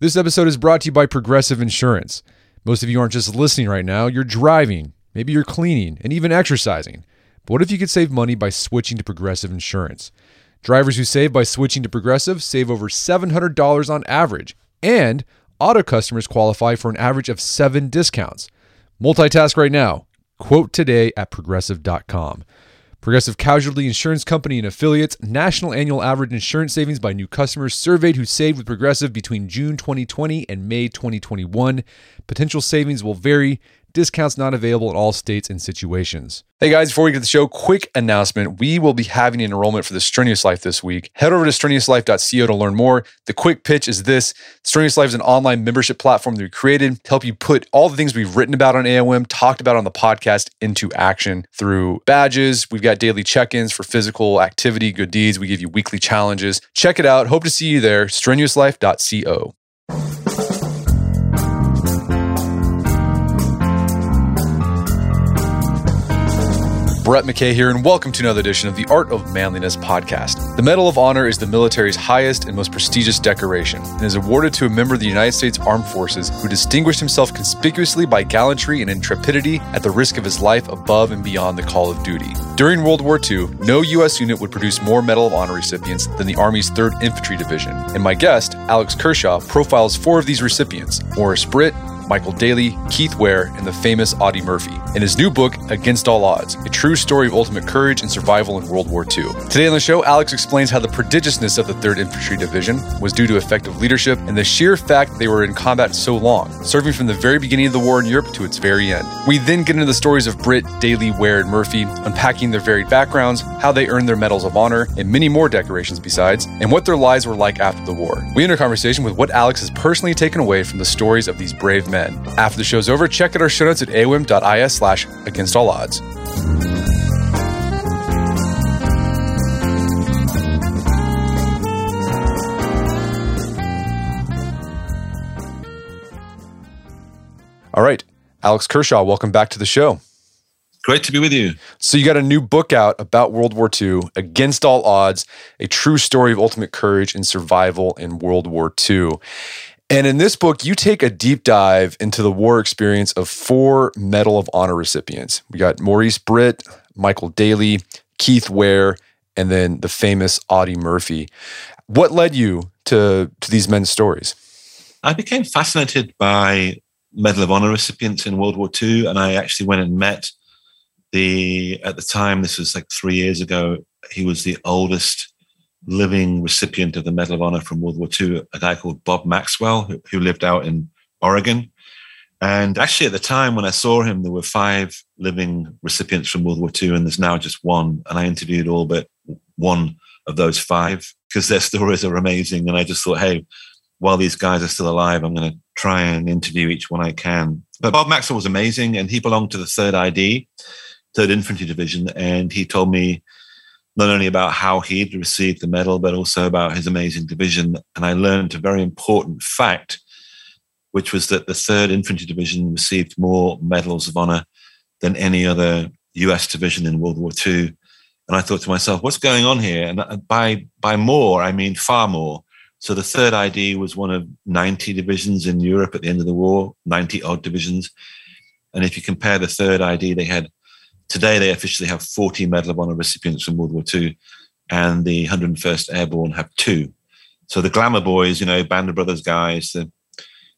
This episode is brought to you by Progressive Insurance. Most of you aren't just listening right now, you're driving, maybe you're cleaning, and even exercising. But what if you could save money by switching to Progressive Insurance? Drivers who save by switching to Progressive save over $700 on average, and auto customers qualify for an average of seven discounts. Multitask right now. Quote today at progressive.com. Progressive Casualty Insurance Company and affiliates national annual average insurance savings by new customers surveyed who saved with Progressive between June 2020 and May 2021. Potential savings will vary. Discounts not available in all states and situations. Hey guys, before we get to the show, quick announcement. We will be having an enrollment for the Strenuous Life this week. Head over to strenuouslife.co to learn more. The quick pitch is this Strenuous Life is an online membership platform that we created to help you put all the things we've written about on AOM, talked about on the podcast, into action through badges. We've got daily check ins for physical activity, good deeds. We give you weekly challenges. Check it out. Hope to see you there. strenuouslife.co. Brett McKay here, and welcome to another edition of the Art of Manliness podcast. The Medal of Honor is the military's highest and most prestigious decoration and is awarded to a member of the United States Armed Forces who distinguished himself conspicuously by gallantry and intrepidity at the risk of his life above and beyond the call of duty. During World War II, no U.S. unit would produce more Medal of Honor recipients than the Army's 3rd Infantry Division, and my guest, Alex Kershaw, profiles four of these recipients Maurice Britt, Michael Daly, Keith Ware, and the famous Audie Murphy, in his new book, Against All Odds A True Story of Ultimate Courage and Survival in World War II. Today on the show, Alex explains how the prodigiousness of the 3rd Infantry Division was due to effective leadership and the sheer fact they were in combat so long, serving from the very beginning of the war in Europe to its very end. We then get into the stories of Britt, Daly, Ware, and Murphy, unpacking their varied backgrounds, how they earned their medals of honor, and many more decorations besides, and what their lives were like after the war. We end our conversation with what Alex has personally taken away from the stories of these brave men. After the show's over, check out our show notes at aom.is slash against all odds. All right, Alex Kershaw, welcome back to the show. Great to be with you. So, you got a new book out about World War II, Against All Odds, a true story of ultimate courage and survival in World War II. And in this book, you take a deep dive into the war experience of four Medal of Honor recipients. We got Maurice Britt, Michael Daly, Keith Ware, and then the famous Audie Murphy. What led you to, to these men's stories? I became fascinated by Medal of Honor recipients in World War II, and I actually went and met the, at the time, this was like three years ago, he was the oldest living recipient of the Medal of Honor from World War II, a guy called Bob Maxwell, who, who lived out in Oregon. And actually, at the time when I saw him, there were five living recipients from World War II, and there's now just one. And I interviewed all but one of those five because their stories are amazing. And I just thought, hey, while these guys are still alive, I'm going to try and interview each one I can. But Bob Maxwell was amazing, and he belonged to the 3rd ID, 3rd Infantry Division. And he told me not only about how he'd received the medal, but also about his amazing division. And I learned a very important fact, which was that the 3rd Infantry Division received more medals of honor than any other US division in World War II. And I thought to myself, what's going on here? And uh, by, by more, I mean far more. So the 3rd ID was one of 90 divisions in Europe at the end of the war, 90 odd divisions. And if you compare the 3rd ID, they had Today, they officially have 40 Medal of Honor recipients from World War II, and the 101st Airborne have two. So the glamour boys, you know, Band of Brothers guys, the,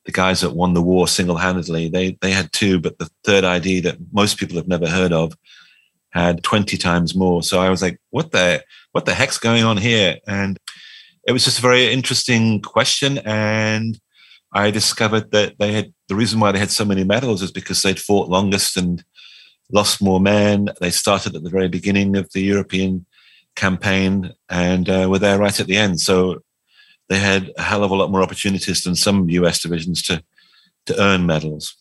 the guys that won the war single handedly, they, they had two, but the 3rd ID that most people have never heard of had 20 times more. So I was like, what the, what the heck's going on here? And it was just a very interesting question. And I discovered that they had the reason why they had so many medals is because they'd fought longest and lost more men. They started at the very beginning of the European campaign and uh, were there right at the end. So they had a hell of a lot more opportunities than some US divisions to to earn medals.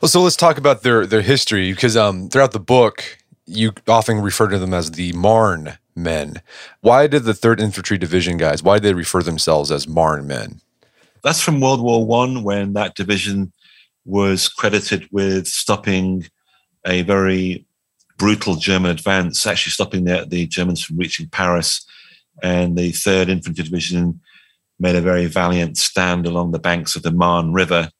Well, so let's talk about their their history because um, throughout the book you often refer to them as the Marne men. Why did the Third Infantry Division guys? Why did they refer themselves as Marne men? That's from World War One when that division was credited with stopping a very brutal German advance, actually stopping the, the Germans from reaching Paris. And the 3rd Infantry Division made a very valiant stand along the banks of the Marne River,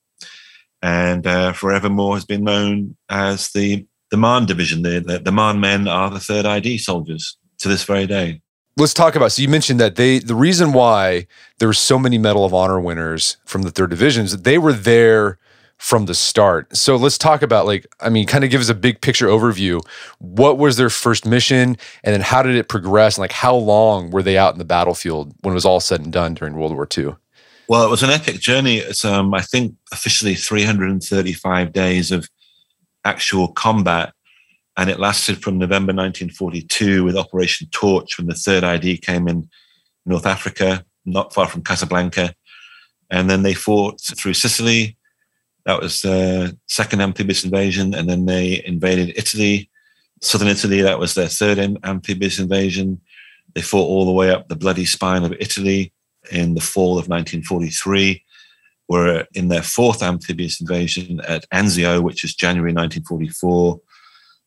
and uh, forevermore has been known as the the Marne Division. The, the, the Marne men are the third ID soldiers to this very day. Let's talk about. So you mentioned that they the reason why there were so many Medal of Honor winners from the third divisions, they were there from the start. So let's talk about like I mean kind of give us a big picture overview. What was their first mission and then how did it progress and like how long were they out in the battlefield when it was all said and done during World War II? Well, it was an epic journey. It's um I think officially 335 days of actual combat and it lasted from November 1942 with Operation Torch when the third ID came in North Africa, not far from Casablanca. And then they fought through Sicily, that was the second amphibious invasion, and then they invaded Italy, southern Italy. That was their third amphibious invasion. They fought all the way up the bloody spine of Italy in the fall of 1943. Were in their fourth amphibious invasion at Anzio, which is January 1944.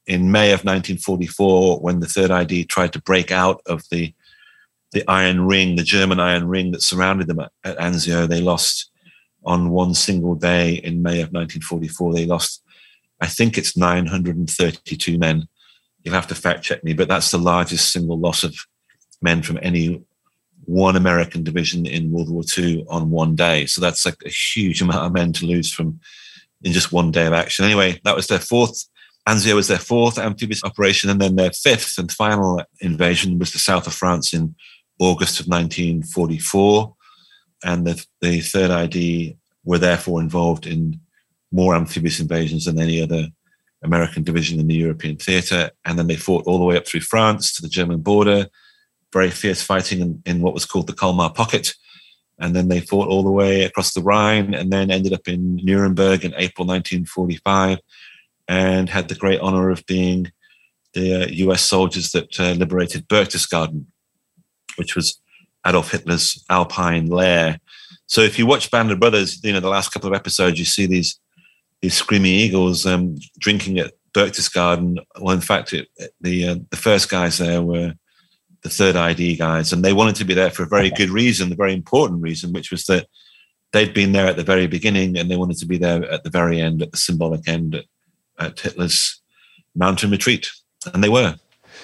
In May of 1944, when the Third ID tried to break out of the the iron ring, the German iron ring that surrounded them at, at Anzio, they lost on one single day in May of 1944. They lost, I think it's 932 men. You'll have to fact check me, but that's the largest single loss of men from any one American division in World War II on one day. So that's like a huge amount of men to lose from in just one day of action. Anyway, that was their fourth. Anzio was their fourth amphibious operation, and then their fifth and final invasion was the south of France in August of 1944 and the, the third ID were therefore involved in more amphibious invasions than any other American division in the European theatre. And then they fought all the way up through France to the German border, very fierce fighting in, in what was called the Colmar Pocket. And then they fought all the way across the Rhine and then ended up in Nuremberg in April 1945 and had the great honor of being the uh, US soldiers that uh, liberated Berchtesgaden, which was Adolf Hitler's Alpine lair. So if you watch Band of Brothers, you know the last couple of episodes, you see these these screaming eagles um, drinking at Berchtesgaden. Well, in fact, it, the uh, the first guys there were the third ID guys, and they wanted to be there for a very good reason, the very important reason, which was that they'd been there at the very beginning, and they wanted to be there at the very end, at the symbolic end, at, at Hitler's mountain retreat, and they were.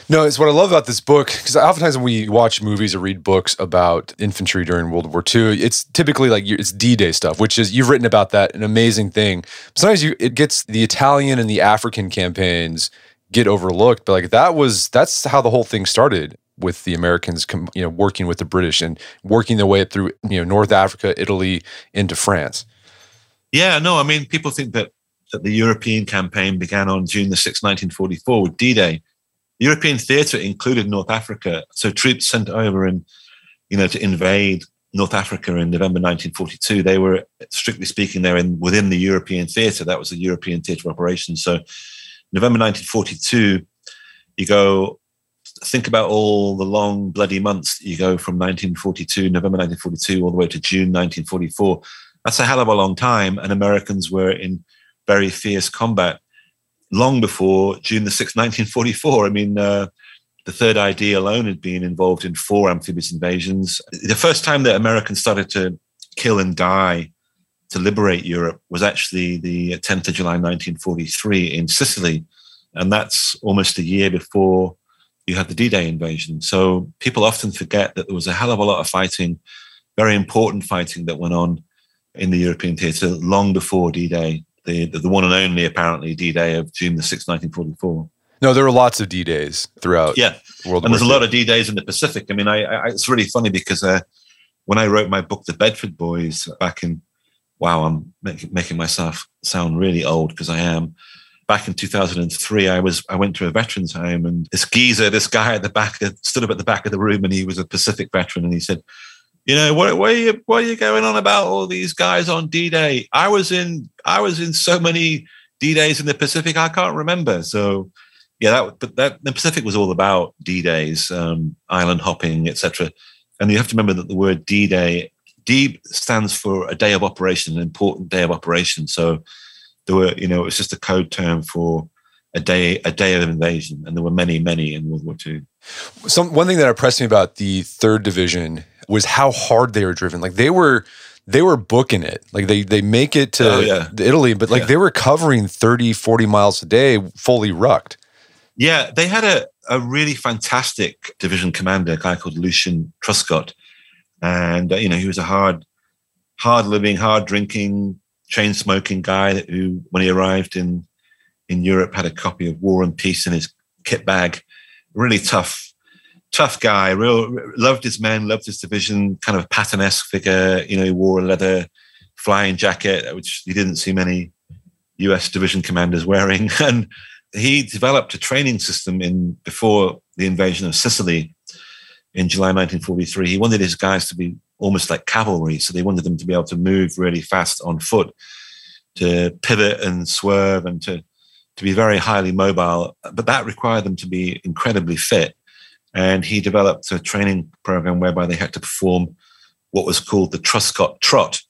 No, it's what I love about this book because oftentimes when we watch movies or read books about infantry during World War II, it's typically like it's D-Day stuff, which is you've written about that, an amazing thing. Sometimes you it gets the Italian and the African campaigns get overlooked, but like that was that's how the whole thing started with the Americans, you know, working with the British and working their way up through you know North Africa, Italy, into France. Yeah, no, I mean people think that that the European campaign began on June the sixth, nineteen forty-four, with D-Day European theatre included North Africa. So troops sent over and, you know, to invade North Africa in November 1942, they were, strictly speaking, they're in within the European theatre. That was the European theatre of operations. So November 1942, you go, think about all the long bloody months. You go from 1942, November 1942, all the way to June 1944. That's a hell of a long time. And Americans were in very fierce combat long before June the 6th, 1944. I mean, uh, the Third ID alone had been involved in four amphibious invasions. The first time that Americans started to kill and die to liberate Europe was actually the 10th of July, 1943 in Sicily. And that's almost a year before you had the D-Day invasion. So people often forget that there was a hell of a lot of fighting, very important fighting that went on in the European theatre long before D-Day the, the, the one and only apparently D-Day of June the 6th, 1944. No, there were lots of D-Days throughout. Yeah, World and War there's II. a lot of D-Days in the Pacific. I mean, I, I it's really funny because uh, when I wrote my book, The Bedford Boys, back in wow, I'm making, making myself sound really old because I am. Back in 2003, I was I went to a veterans home and this geezer, this guy at the back, stood up at the back of the room, and he was a Pacific veteran, and he said, you know what, what are you what are you going on about all these guys on d-day? I was in i was in so many d-days in the pacific i can't remember. So yeah that but that the pacific was all about d-days um, island hopping etc and you have to remember that the word d-day d stands for a day of operation an important day of operation. So there were you know it was just a code term for a day a day of invasion. And there were many many in world war ii some one thing that impressed me about the third division was how hard they were driven. Like they were they were booking it. Like they they make it to Oh, yeah. Italy, but like Yeah. they were covering 30, 40 miles a day fully rucked. Yeah, they had a, a really fantastic division commander, a guy called Lucian Truscott. And, uh, you know, he was a hard, hard living, hard drinking, chain smoking guy that, who, when he arrived in, in Europe, had a copy of War and Peace in his kit bag. Really tough, tough guy. Real loved his men, loved his division. Kind of Patton-esque figure. You know, he wore a leather flying jacket, which you didn't see many U.S. division commanders wearing. And he developed a training system in before the invasion of Sicily in July 1943. He wanted his guys to be almost like cavalry, so they wanted them to be able to move really fast on foot, to pivot and swerve, and to to be very highly mobile. But that required them to be incredibly fit. And he developed a training program whereby they had to perform what was called the Truscott Trot,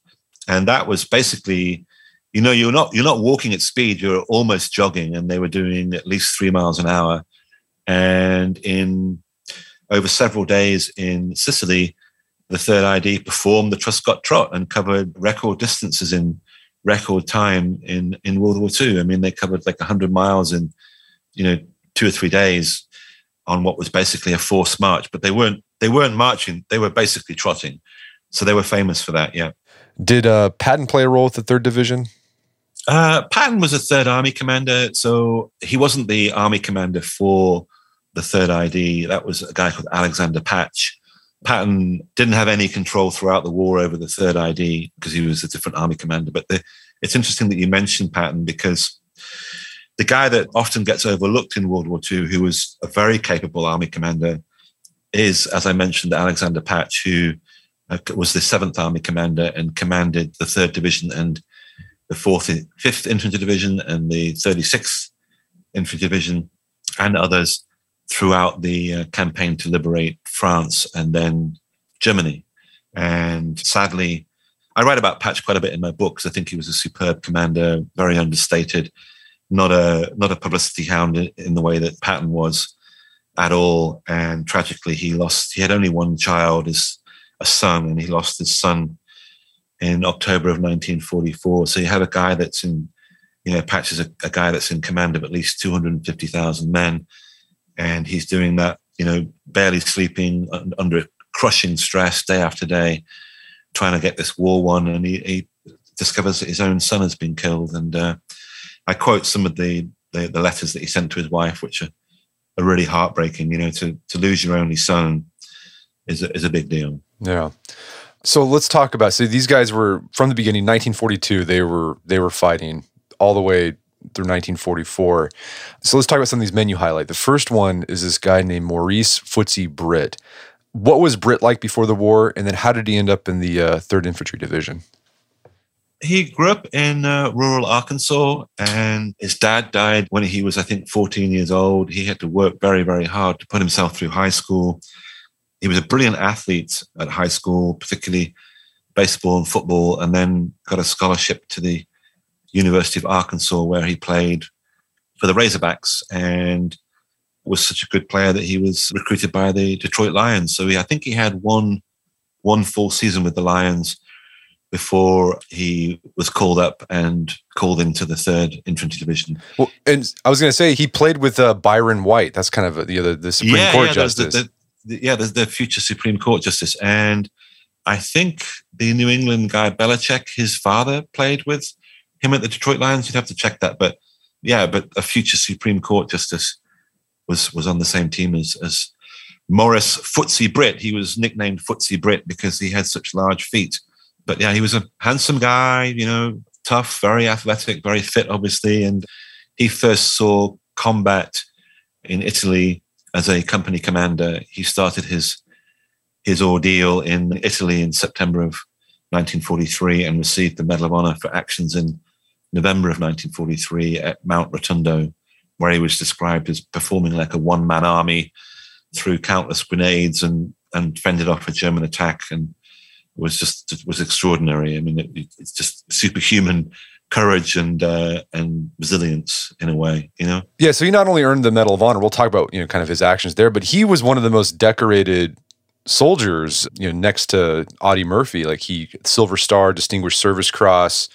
and that was basically you know you're not you're not walking at speed you're almost jogging. And they were doing at least three miles an hour. And in over several days in sicily the third id performed the truscott trot and covered record distances in record time in in world war ii i mean they covered like 100 miles in you know two or three days on what was basically a forced march but they weren't they weren't marching they were basically trotting so they were famous for that yeah Did uh, Patton play a role with the third division? Uh, Patton was a third army commander, so he wasn't the army commander for the third ID. That was a guy called Alexander Patch. Patton didn't have any control throughout the war over the third ID because he was a different army commander. But the, it's interesting that you mentioned Patton because the guy that often gets overlooked in World War II, who was a very capable army commander, is, as I mentioned, Alexander Patch, who uh, was the Seventh Army commander and commanded the Third Division and the Fourth, Fifth Infantry Division and the 36th Infantry Division and others throughout the uh, campaign to liberate France and then Germany. And sadly, I write about Patch quite a bit in my books. I think he was a superb commander, very understated, not a not a publicity hound in, the way that Patton was at all. And tragically, he lost. He had only one child, his a son, and he lost his son in October of 1944. So you have a guy that's in, you know, Patch is a, a guy that's in command of at least 250,000 men, and he's doing that, you know, barely sleeping under crushing stress day after day, trying to get this war won, and he, he discovers that his own son has been killed. And uh, I quote some of the, the the letters that he sent to his wife, which are, are really heartbreaking. You know, to to lose your only son is a, is a big deal. Yeah. So let's talk about. So these guys were from the beginning, 1942. They were they were fighting all the way through 1944. So let's talk about some of these men you highlight. The first one is this guy named Maurice Footsie Britt. What was Britt like before the war, and then how did he end up in the uh, Third Infantry Division? He grew up in uh, rural Arkansas, and his dad died when he was, I think, 14 years old. He had to work very, very hard to put himself through high school. He was a brilliant athlete at high school, particularly baseball and football, and then got a scholarship to the University of Arkansas, where he played for the Razorbacks and was such a good player that he was recruited by the Detroit Lions. So he, I think he had one one full season with the Lions before he was called up and called into the third infantry division. Well, and I was going to say he played with uh, Byron White. That's kind of the the, the Supreme Court yeah, justice. The, the, the, yeah, there's the future Supreme Court justice, and I think the New England guy Belichick, his father played with him at the Detroit Lions. You'd have to check that, but yeah, but a future Supreme Court justice was was on the same team as as Maurice Footsie Britt. He was nicknamed Footsie Britt because he had such large feet. But yeah, he was a handsome guy, you know, tough, very athletic, very fit, obviously. And he first saw combat in Italy as a company commander. He started his his ordeal in Italy in September of 1943 and received the Medal of Honor for actions in November of 1943 at Mount Rotundo, where he was described as performing like a one man army through countless grenades and, and fended off a German attack and was just was extraordinary. I mean, it, it's just superhuman courage and uh, and resilience in a way, you know. Yeah, so he not only earned the Medal of Honor, we'll talk about you know kind of his actions there, but he was one of the most decorated soldiers, you know, next to Audie Murphy. Like he Silver Star, Distinguished Service Cross,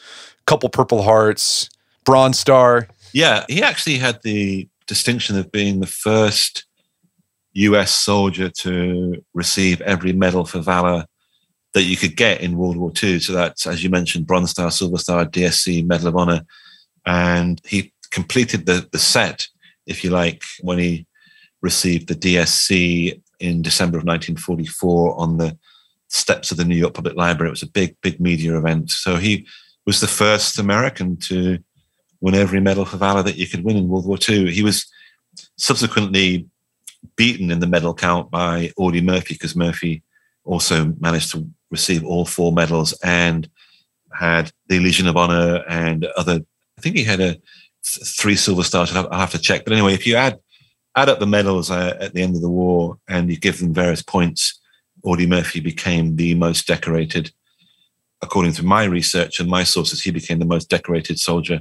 couple Purple Hearts, Bronze Star. Yeah, he actually had the distinction of being the first US soldier to receive every medal for valor that you could get in World War II. So that's, as you mentioned, Bronze Star, Silver Star, DSC, Medal of Honor. And he completed the, the set, if you like, when he received the DSC in December of 1944 on the steps of the New York Public Library. It was a big, big media event. So he was the first American to win every medal for valor that you could win in World War II. He was subsequently beaten in the medal count by Audie Murphy because Murphy also managed to receive all four medals and had the Legion of Honor and other. I think he had a three silver stars. I'll have to check. But anyway, if you add add up the medals uh, at the end of the war and you give them various points, Audie Murphy became the most decorated, according to my research and my sources, he became the most decorated soldier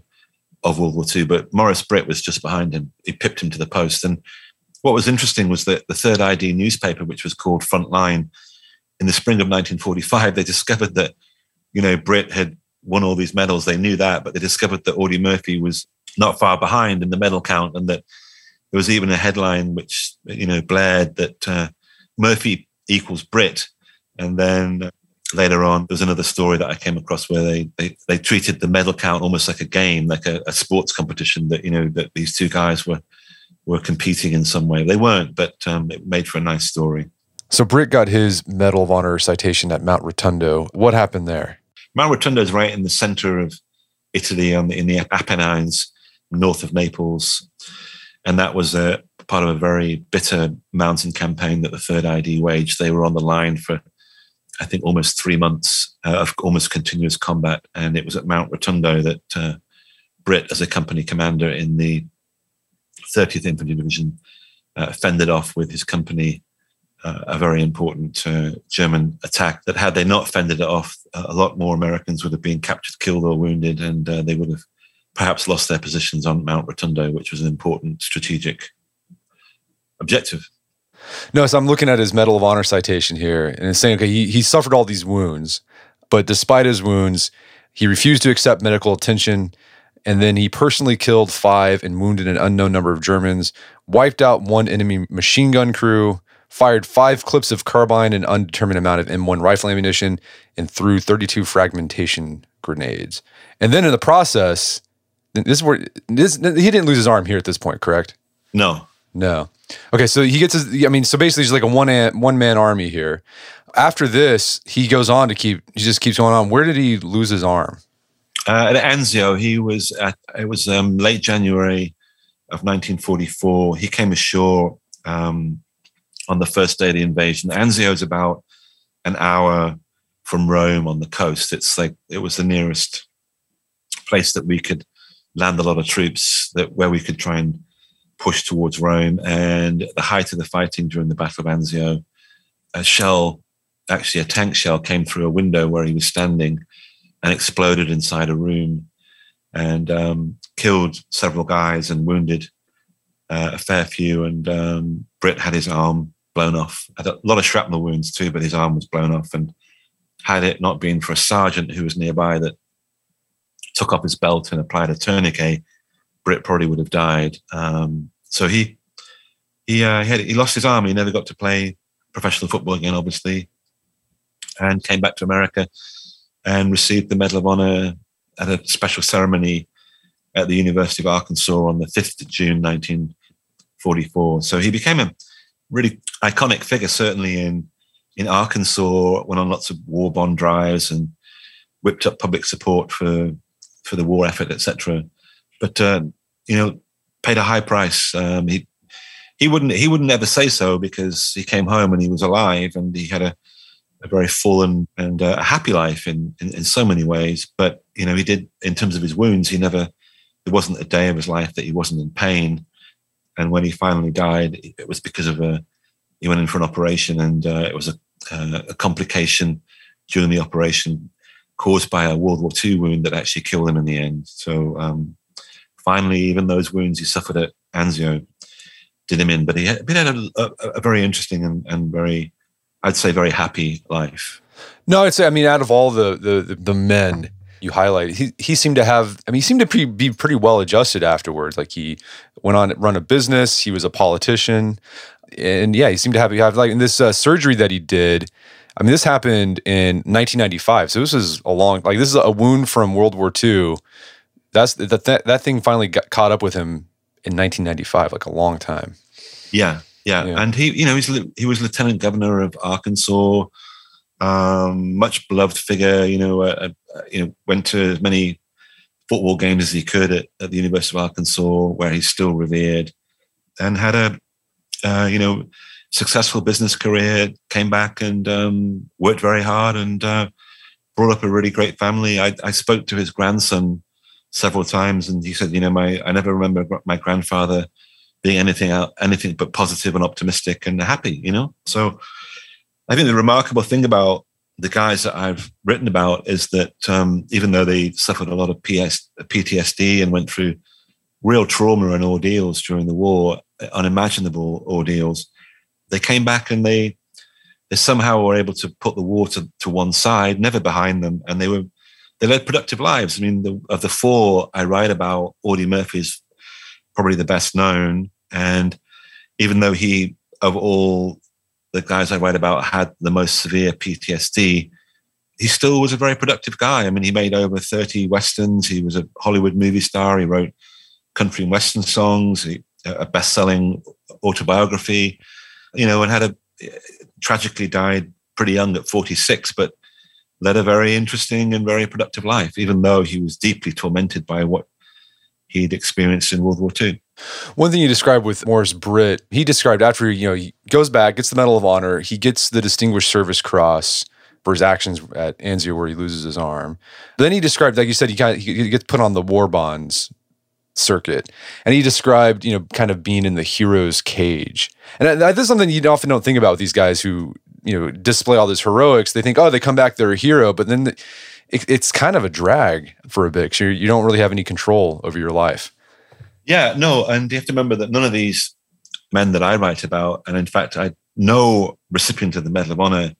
of World War II. But Maurice Britt was just behind him. He pipped him to the post. And what was interesting was that the Third ID newspaper, which was called Frontline, in the spring of 1945, they discovered that, you know, Britt had won all these medals. They knew that, but they discovered that Audie Murphy was not far behind in the medal count and that there was even a headline which you know blared that uh, Murphy equals Britt. and then later on there was another story that I came across where they they, they treated the medal count almost like a game, like a, a sports competition. That you know that these two guys were were competing in some way. They weren't, but um, it made for a nice story. So Britt got his Medal of Honor citation at Mount Rotundo. What happened there? Mount Rotundo is right in the center of Italy, on the, in the Apennines, north of Naples and that was a part of a very bitter mountain campaign that the Third ID waged. They were on the line for, I think, almost three months uh, of almost continuous combat, and it was at Mount Rotundo that uh, Britt, as a company commander in the 30th Infantry Division, uh, fended off with his company uh, a very important uh, German attack. That had they not fended it off, a lot more Americans would have been captured, killed, or wounded, and uh, they would have perhaps lost their positions on Mount Rotundo, which was an important strategic objective. No, so I'm looking at his Medal of Honor citation here, and it's saying, okay, he, he suffered all these wounds, but despite his wounds, he refused to accept medical attention, and then he personally killed five and wounded an unknown number of Germans, wiped out one enemy machine gun crew, fired five clips of carbine and undetermined amount of M1 rifle ammunition, and threw 32 fragmentation grenades. And then in the process, this is where this he didn't lose his arm here at this point, correct? No, no. Okay, so he gets his. I mean, so basically, he's like a one man one man army here. After this, he goes on to keep. He just keeps going on. Where did he lose his arm? Uh, at Anzio, he was at. It was um, late January of 1944. He came ashore um, on the first day of the invasion. Anzio is about an hour from Rome on the coast. It's like it was the nearest place that we could land a lot of troops that where we could try and push towards Rome. And at the height of the fighting during the Battle of Anzio, a shell, actually a tank shell, came through a window where he was standing and exploded inside a room and um, killed several guys and wounded uh, a fair few. And um, Britt had his arm blown off. Had a lot of shrapnel wounds too, but his arm was blown off. And had it not been for a sergeant who was nearby that took off his belt and applied a tourniquet, Britt probably would have died. Um, so he he uh, he, had, he lost his arm. He never got to play professional football again, obviously, and came back to America and received the Medal of Honor at a special ceremony at the University of Arkansas on the 5th of June 1944. So he became a really iconic figure, certainly in in Arkansas, went on lots of war bond drives and whipped up public support for for the war effort, etc. But uh, you know, paid a high price. Um, he he wouldn't he wouldn't ever say so because he came home and he was alive and he had a, a very full and, and uh, a happy life in, in, in so many ways. But you know, he did in terms of his wounds. He never there wasn't a day of his life that he wasn't in pain. And when he finally died, it was because of a he went in for an operation and uh, it was a, uh, a complication during the operation caused by a World War II wound that actually killed him in the end. So um, finally, even those wounds he suffered at Anzio did him in. But he had, he had a, a, a very interesting and, and, very I'd say, very happy life. No, I'd say, I mean, out of all the the the men you highlight, he he seemed to have. I mean, he seemed to pre- be pretty well adjusted afterwards. Like he went on to run a business. He was a politician, and yeah, he seemed to have have like in this uh, surgery that he did. I mean, this happened in 1995, so this is a long like this is a wound from World War II. That's that that, that thing finally got caught up with him in 1995, like a long time. Yeah, yeah, yeah. and he, you know, he's he was lieutenant governor of Arkansas, um, much beloved figure. You know, uh, you know, went to as many football games as he could at, at the University of Arkansas, where he's still revered, and had a, uh, you know, successful business career. Came back and um, worked very hard and uh, brought up a really great family. I, I spoke to his grandson several times, and he said, you know, my I never remember my grandfather being anything anything but positive and optimistic and happy. You know, so I think the remarkable thing about the guys that I've written about is that um, even though they suffered a lot of PS, PTSD and went through real trauma and ordeals during the war, unimaginable ordeals, they came back and they they somehow were able to put the war to, to one side, never behind them, and they were they led productive lives. I mean, the, of the four I write about, Audie Murphy's probably the best known, and even though he of all the guys I write about had the most severe PTSD, he still was a very productive guy. I mean, he made over 30 westerns. He was a Hollywood movie star. He wrote country and western songs, a best-selling autobiography, you know, and had a tragically died pretty young at 46, but led a very interesting and very productive life, even though he was deeply tormented by what he'd experienced in World War II. One thing you described with Maurice Britt, he described after you know he goes back, gets the Medal of Honor, he gets the Distinguished Service Cross for his actions at Anzio where he loses his arm. But then he described, like you said, he kind of he gets put on the war bonds circuit, and he described you know kind of being in the hero's cage, and that, that's something you often don't think about with these guys who you know display all this heroics. They think, oh, they come back, they're a hero, but then. The, it, it's kind of a drag for a bit you don't really have any control over your life. Yeah, no, and you have to remember that none of these men that I write about, and in fact, I no recipient of the Medal of Honor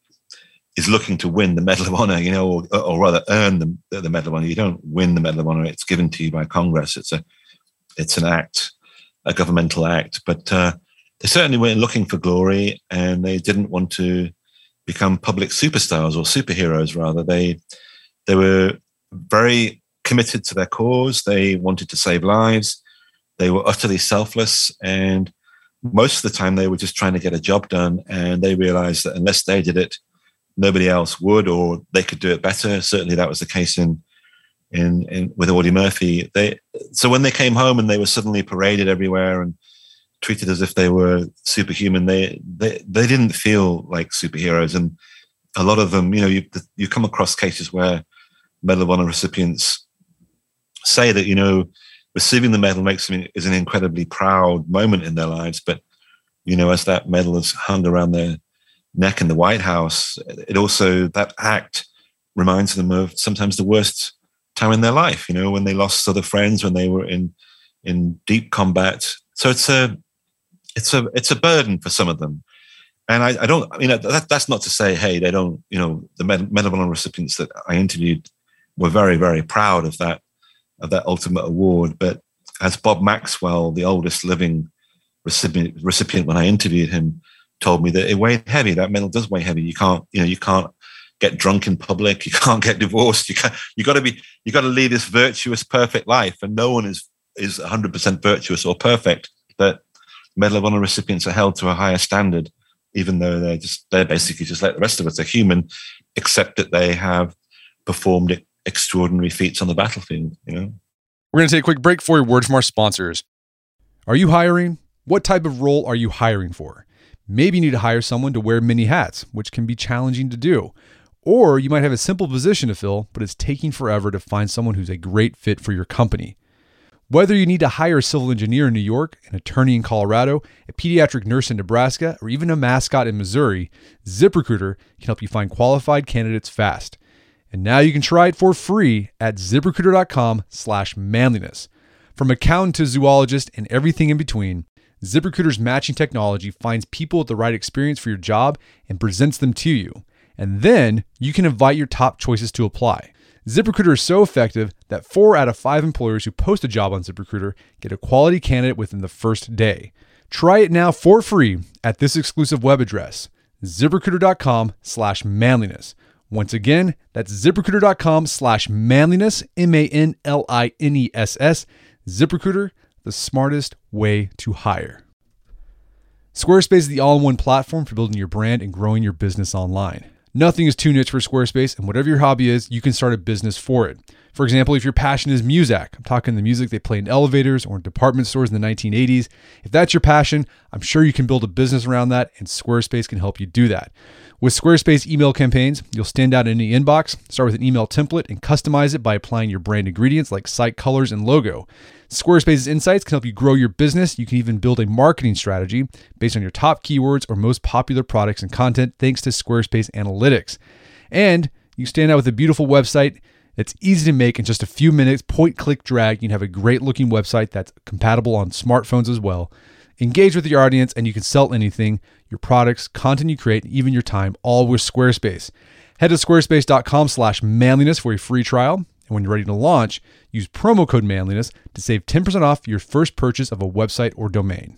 is looking to win the Medal of Honor, you know, or, or rather earn the, the Medal of Honor. You don't win the Medal of Honor; it's given to you by Congress. It's a it's an act, a governmental act. But uh, they certainly weren't looking for glory, and they didn't want to become public superstars or superheroes. Rather, they they were very committed to their cause. They wanted to save lives. They were utterly selfless. And most of the time, they were just trying to get a job done. And they realized that unless they did it, nobody else would, or they could do it better. Certainly, that was the case in in, in with Audie Murphy. They so when they came home and they were suddenly paraded everywhere and treated as if they were superhuman, they they they didn't feel like superheroes. And a lot of them, you know, you you come across cases where Medal of Honor recipients say that you know receiving the medal makes them is an incredibly proud moment in their lives, but you know as that medal is hung around their neck in the White House, it also that act reminds them of sometimes the worst time in their life. You know when they lost other friends, when they were in in deep combat. So it's a it's a it's a burden for some of them. And I, I don't, you know, that, that's not to say, hey, they don't, you know, the Medal of Honor recipients that I interviewed were very, very proud of that of that ultimate award. But as Bob Maxwell, the oldest living recipient, recipient when I interviewed him, told me that it weighed heavy. That medal does weigh heavy. You can't, you know, you can't get drunk in public. You can't get divorced. You can You got to be. You got to lead this virtuous, perfect life. And no one is is 100 percent virtuous or perfect. But Medal of Honor recipients are held to a higher standard, even though they're just they're basically just like the rest of us. They're human, except that they have performed it extraordinary feats on the battlefield, you know. We're going to take a quick break for a word from our sponsors. Are you hiring? What type of role are you hiring for? Maybe you need to hire someone to wear many hats, which can be challenging to do. Or you might have a simple position to fill, but it's taking forever to find someone who's a great fit for your company. Whether you need to hire a civil engineer in New York, an attorney in Colorado, a pediatric nurse in Nebraska, or even a mascot in Missouri, ZipRecruiter can help you find qualified candidates fast. And now you can try it for free at ziprecruiter.com slash manliness. From accountant to zoologist and everything in between, ZipRecruiter's matching technology finds people with the right experience for your job and presents them to you. And then you can invite your top choices to apply. ZipRecruiter is so effective that four out of five employers who post a job on ZipRecruiter get a quality candidate within the first day. Try it now for free at this exclusive web address, ziprecruiter.com slash manliness. Once again, that's ziprecruiter.com slash manliness, M A N L I N E S S. ZipRecruiter, the smartest way to hire. Squarespace is the all in one platform for building your brand and growing your business online. Nothing is too niche for Squarespace, and whatever your hobby is, you can start a business for it. For example, if your passion is Muzak, I'm talking the music they play in elevators or in department stores in the 1980s. If that's your passion, I'm sure you can build a business around that, and Squarespace can help you do that. With Squarespace email campaigns, you'll stand out in any inbox, start with an email template, and customize it by applying your brand ingredients like site colors and logo. Squarespace's insights can help you grow your business. You can even build a marketing strategy based on your top keywords or most popular products and content thanks to Squarespace Analytics. And you stand out with a beautiful website that's easy to make in just a few minutes, point, click, drag. You can have a great looking website that's compatible on smartphones as well. Engage with your audience and you can sell anything your products, content you create, even your time, all with Squarespace. Head to squarespace.com slash manliness for a free trial. And when you're ready to launch, use promo code manliness to save 10% off your first purchase of a website or domain.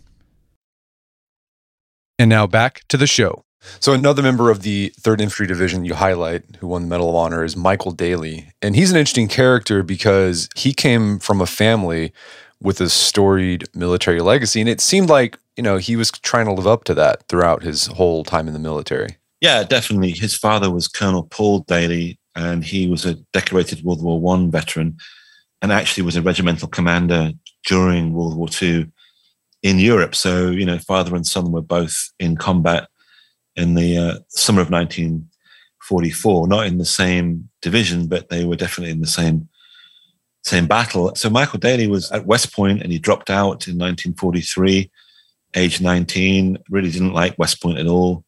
And now back to the show. So, another member of the 3rd Infantry Division you highlight who won the Medal of Honor is Michael Daly. And he's an interesting character because he came from a family with a storied military legacy. And it seemed like, you know, he was trying to live up to that throughout his whole time in the military. Yeah, definitely. His father was Colonel Paul Daly, and he was a decorated World War One veteran and actually was a regimental commander during World War II in Europe. So, you know, father and son were both in combat in the uh, summer of 1944, not in the same division, but they were definitely in the same same battle. So Michael Daly was at West Point and he dropped out in 1943, age 19, really didn't like West Point at all.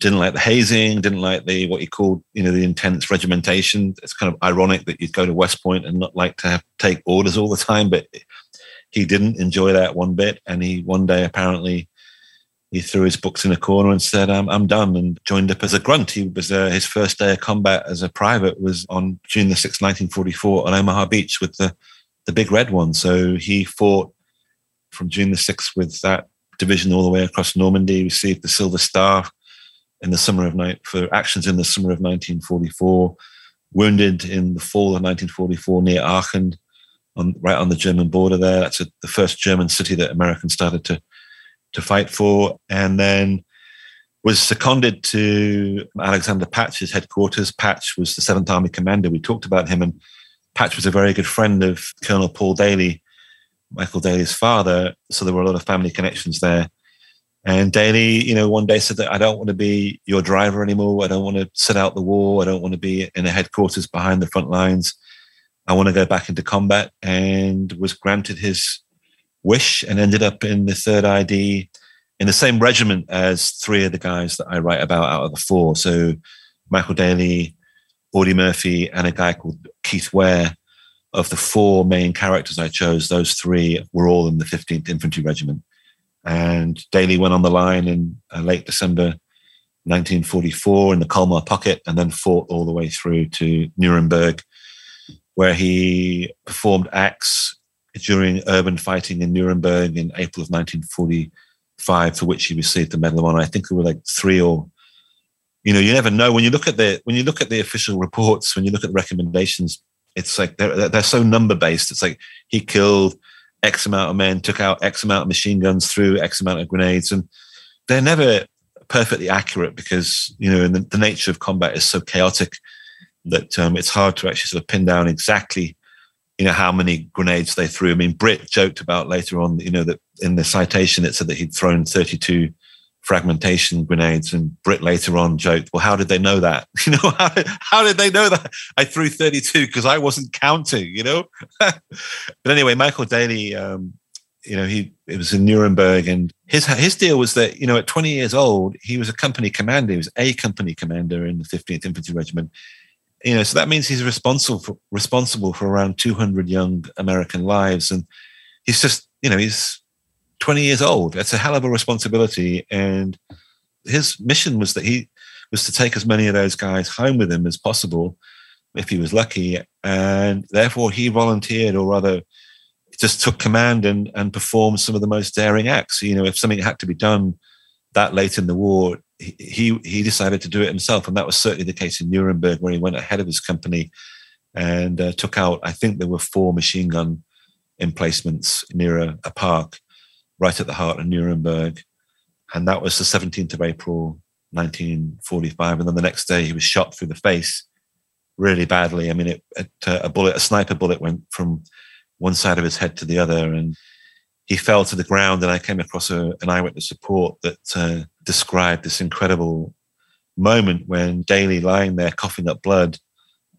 Didn't like the hazing, didn't like the what he called, you know, the intense regimentation. It's kind of ironic that you'd go to West Point and not like to have take orders all the time, but he didn't enjoy that one bit. And he one day apparently he threw his books in a corner and said, "I'm, I'm done," and joined up as a grunt. He was uh, his first day of combat as a private was on June the sixth, 1944, on Omaha Beach with the the big red one. So he fought from June the sixth with that division all the way across Normandy. Received the Silver Star in the summer of night for actions in the summer of 1944. Wounded in the fall of 1944 near Aachen, on right on the German border. There, that's a, the first German city that Americans started to to fight for, and then was seconded to Alexander Patch's headquarters. Patch was the Seventh Army commander. We talked about him, and Patch was a very good friend of Colonel Paul Daly, Michael Daly's father. So there were a lot of family connections there. And Daly, you know, one day said that I don't want to be your driver anymore. I don't want to sit out the war. I don't want to be in the headquarters behind the front lines. I want to go back into combat and was granted his wish and ended up in the third ID in the same regiment as three of the guys that I write about out of the four. So Michael Daly, Audie Murphy, and a guy called Keith Ware. Of the four main characters I chose, those three were all in the 15th Infantry Regiment. And Daly went on the line in uh, late December 1944 in the Colmar Pocket and then fought all the way through to Nuremberg, where he performed acts during urban fighting in Nuremberg in April of 1945, for which he received the Medal of Honor. I think there were like three or, you know, you never know when you look at the when you look at the official reports, when you look at the recommendations, it's like they're they're so number based. It's like he killed X amount of men, took out X amount of machine guns, threw X amount of grenades, and they're never perfectly accurate because you know the, the nature of combat is so chaotic that um, it's hard to actually sort of pin down exactly you know how many grenades they threw. I mean, Britt joked about later on, you know, that in the citation it said that he'd thrown 32 fragmentation grenades, and Britt later on joked, "Well, how did they know that? You know, how did, how did they know that I threw 32 because I wasn't counting? You know." but anyway, Michael Daly, um, you know, he it was in Nuremberg, and his his deal was that you know at 20 years old he was a company commander. He was a company commander in the 15th Infantry Regiment you know, so that means he's responsible for responsible for around 200 young American lives, and he's just, you know, he's 20 years old. That's a hell of a responsibility. And his mission was that he was to take as many of those guys home with him as possible if he was lucky. And therefore, he volunteered, or rather, just took command and, and performed some of the most daring acts. You know, if something had to be done that late in the war, he he decided to do it himself, and that was certainly the case in Nuremberg, where he went ahead of his company and uh, took out. I think there were four machine gun emplacements near a, a park, right at the heart of Nuremberg, and that was the 17th of April, 1945. And then the next day, he was shot through the face, really badly. I mean, it, it uh, a bullet, a sniper bullet, went from one side of his head to the other, and he fell to the ground. And I came across a, an eyewitness report that uh, described this incredible moment when Daly, lying there coughing up blood,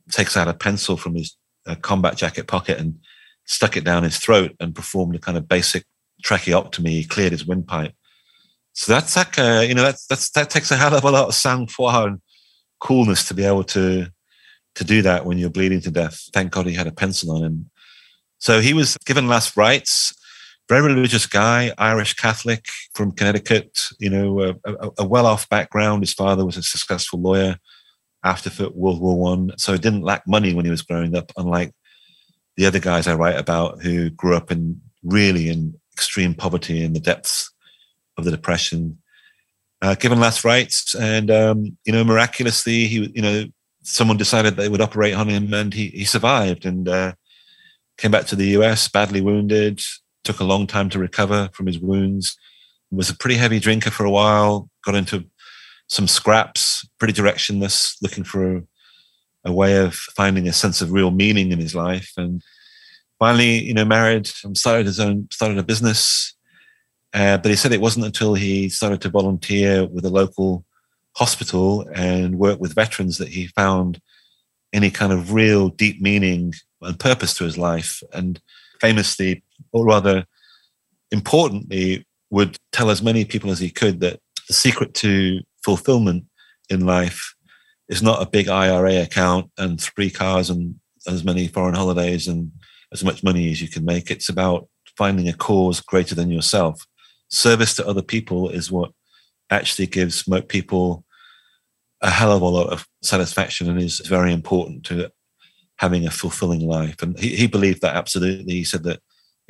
takes out a pencil from his uh, combat jacket pocket and stuck it down his throat and performed a kind of basic tracheotomy. He cleared his windpipe. So that's like you know that's that's that takes a hell of a lot of sang-froid and coolness to be able to to do that when you're bleeding to death. Thank God he had a pencil on him. So he was given last rites very religious guy, Irish Catholic from Connecticut, you know, a, a, well off background. His father was a successful lawyer after World War One, so he didn't lack money when he was growing up, unlike the other guys I write about who grew up in really in extreme poverty in the depths of the Depression. Uh, given last rites, and um, you know, miraculously, he, you know, someone decided they would operate on him, and he he survived and uh, came back to the U.S. badly wounded, took a long time to recover from his wounds. Was a pretty heavy drinker for a while. Got into some scraps, pretty directionless, looking for a, a way of finding a sense of real meaning in his life. And finally, you know, married and started his own, started a business. Uh, but he said it wasn't until he started to volunteer with a local hospital and work with veterans that he found any kind of real deep meaning and purpose to his life. And famously, or rather importantly, would tell as many people as he could that the secret to fulfillment in life is not a big IRA account and three cars and as many foreign holidays and as much money as you can make. It's about finding a cause greater than yourself. Service to other people is what actually gives people a hell of a lot of satisfaction and is very important to having a fulfilling life. And he, he believed that absolutely. He said that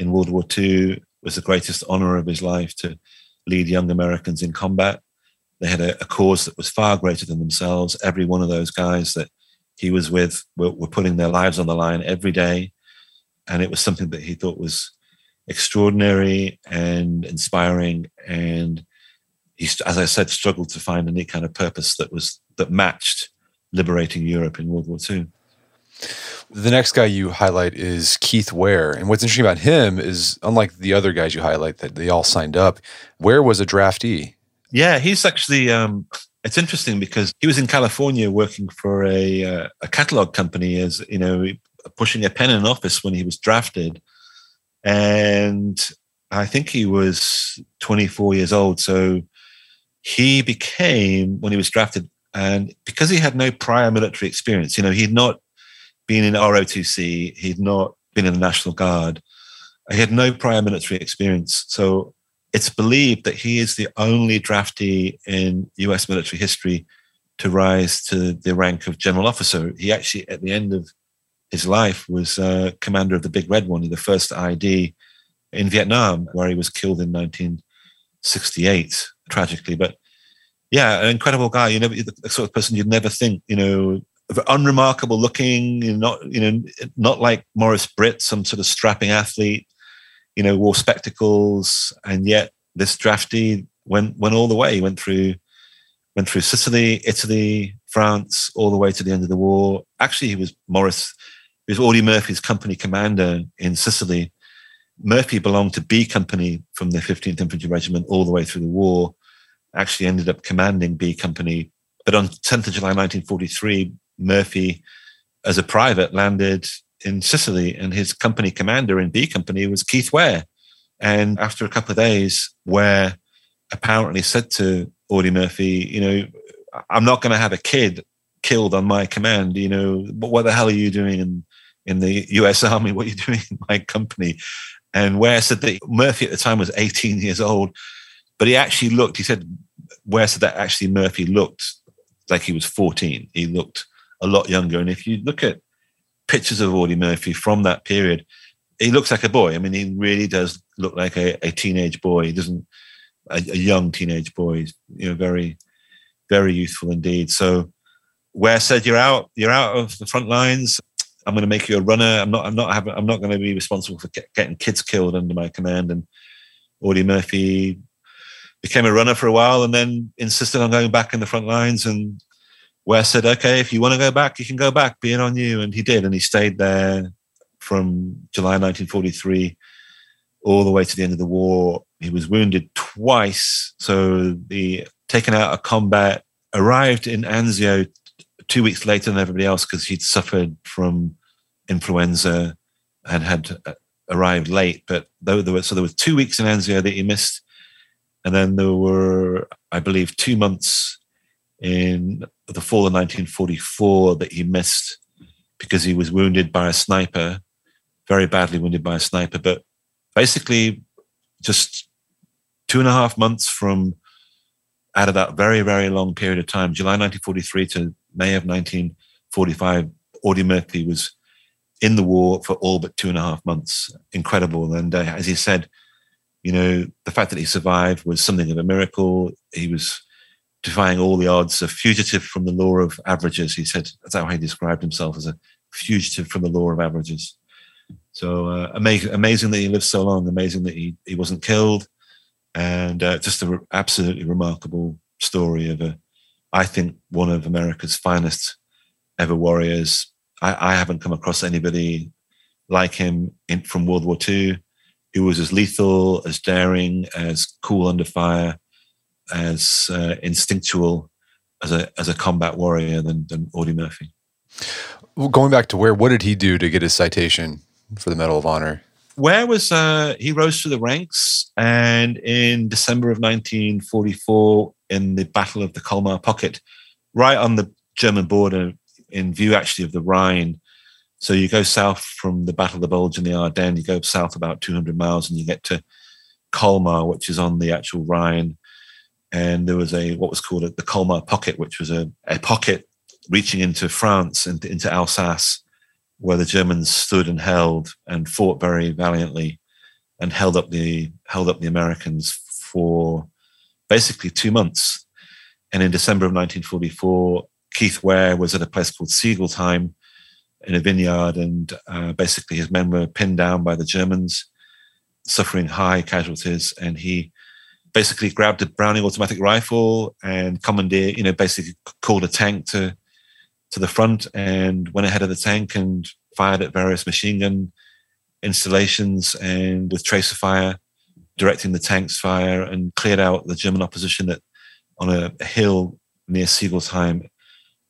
in World War II was the greatest honor of his life to lead young Americans in combat. They had a, a, cause that was far greater than themselves. Every one of those guys that he was with were, were putting their lives on the line every day. And it was something that he thought was extraordinary and inspiring. And he, as I said, struggled to find any kind of purpose that was that matched liberating Europe in World War II. The next guy you highlight is Keith Ware. And what's interesting about him is, unlike the other guys you highlight that they all signed up, Ware was a draftee. Yeah, he's actually, um, it's interesting because he was in California working for a, uh, a catalog company as, you know, pushing a pen in an office when he was drafted. And I think he was 24 years old. So he became, when he was drafted, and because he had no prior military experience, you know, he'd not been in ROTC, he'd not been in the National Guard. He had no prior military experience. So it's believed that he is the only draftee in US military history to rise to the rank of general officer. He actually, at the end of his life, was uh, commander of the Big Red One, the first ID in Vietnam, where he was killed in 1968, tragically. But yeah, an incredible guy. You know, the sort of person you'd never think, you know, unremarkable looking, you know, not you know, not like Maurice Britt, some sort of strapping athlete, you know, wore spectacles, and yet this draftee went went all the way. Went through went through Sicily, Italy, France, all the way to the end of the war. Actually, he was Maurice, he was Audie Murphy's company commander in Sicily. Murphy belonged to B Company from the 15th Infantry Regiment all the way through the war. Actually, ended up commanding B Company. But on 10th of July 1943, Murphy, as a private, landed in Sicily, and his company commander in B Company was Keith Ware. And after a couple of days, Ware apparently said to Audie Murphy, you know, I'm not going to have a kid killed on my command. You know, what the hell are you doing in in the U.S. Army? What are you doing in my company? And Ware said that Murphy at the time was 18 years old, but he actually looked, he said, Ware said that actually Murphy looked like he was 14. He looked a lot younger. And if you look at pictures of Audie Murphy from that period, he looks like a boy. I mean, he really does look like a, a teenage boy. He doesn't, a, a young teenage boy. He's, you know, very, very youthful indeed. So Ware said, "You're out. You're out of the front lines. I'm going to make you a runner. I'm not. I'm not having. I'm not going to be responsible for getting kids killed under my command." And Audie Murphy became a runner for a while, and then insisted on going back in the front lines. And Ware said, "Okay, if you want to go back, you can go back. being on you." And he did, and he stayed there from July 1943 all the way to the end of the war. He was wounded twice, so the taken out of combat arrived in Anzio two weeks later than everybody else because he'd suffered from influenza and had uh, arrived late. But though there were, so there was two weeks in Anzio that he missed, and then there were, I believe, two months in the fall of 1944 that he missed because he was wounded by a sniper, very badly wounded by a sniper. But basically, just two and a half months from out of that very, very long period of time, July 1943 to May of 1945, Audie Murphy was in the war for all but two and a half months. Incredible. And uh, as he said, you know, the fact that he survived was something of a miracle. He was defying all the odds, a fugitive from the law of averages. He said that's how he described himself as a fugitive from the law of averages. So uh, amazing, amazing that he lived so long. Amazing that he, he wasn't killed, and uh, just an absolutely remarkable story of a I think one of America's finest ever warriors. I, I haven't come across anybody like him in, from World War II who was as lethal, as daring, as cool under fire, as uh, instinctual as a as a combat warrior than than Audie Murphy. Well, going back to Ware, what did he do to get his citation for the Medal of Honor? Ware was uh, he rose to the ranks, and in December of 1944, in the Battle of the Colmar Pocket, right on the German border, in view actually of the Rhine. So you go south from the Battle of the Bulge in the Ardennes, you go south about 200 miles, and you get to Colmar, which is on the actual Rhine. And there was a what was called a, the Colmar Pocket, which was a, a pocket reaching into France and into Alsace, where the Germans stood and held and fought very valiantly, and held up the held up the Americans for basically two months. And in December of 1944, Keith Ware was at a place called Sigolsheim in a vineyard, and uh, basically his men were pinned down by the Germans, suffering high casualties. And he basically grabbed a Browning automatic rifle and commandeered, you know, basically called a tank to to the front and went ahead of the tank and fired at various machine gun installations and with tracer fire directing the tank's fire and cleared out the German opposition at, on a, a hill near Sigolsheim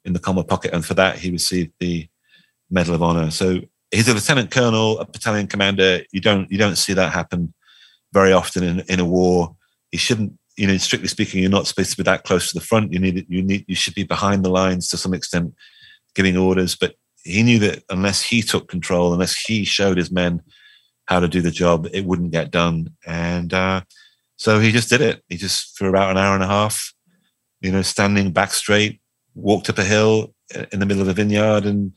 in the Colmar Pocket. And for that, he received the Medal of Honor. So he's a lieutenant colonel, a battalion commander. You don't you don't see that happen very often in, in a war. He shouldn't, you know, strictly speaking, you're not supposed to be that close to the front. You need you need you should be behind the lines to some extent, giving orders. But he knew that unless he took control, unless he showed his men how to do the job, it wouldn't get done. And uh, so he just did it. He just, for about an hour and a half, you know, standing back straight, walked up a hill in the middle of a vineyard and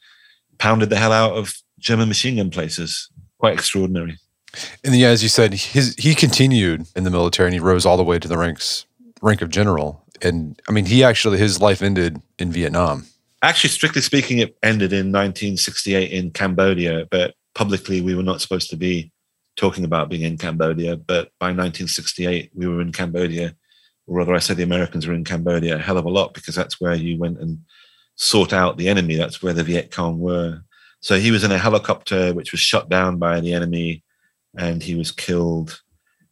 pounded the hell out of German machine gun places. Quite extraordinary. And yeah, as you said, his he continued in the military and he rose all the way to the ranks rank of general. And I mean, he actually his life ended in Vietnam. Actually, strictly speaking, it ended in 1968 in Cambodia, but publicly we were not supposed to be talking about being in Cambodia. But by 1968, we were in Cambodia, or rather, I said the Americans were in Cambodia a hell of a lot because that's where you went and sought out the enemy. That's where the Viet Cong were. So he was in a helicopter which was shot down by the enemy, and he was killed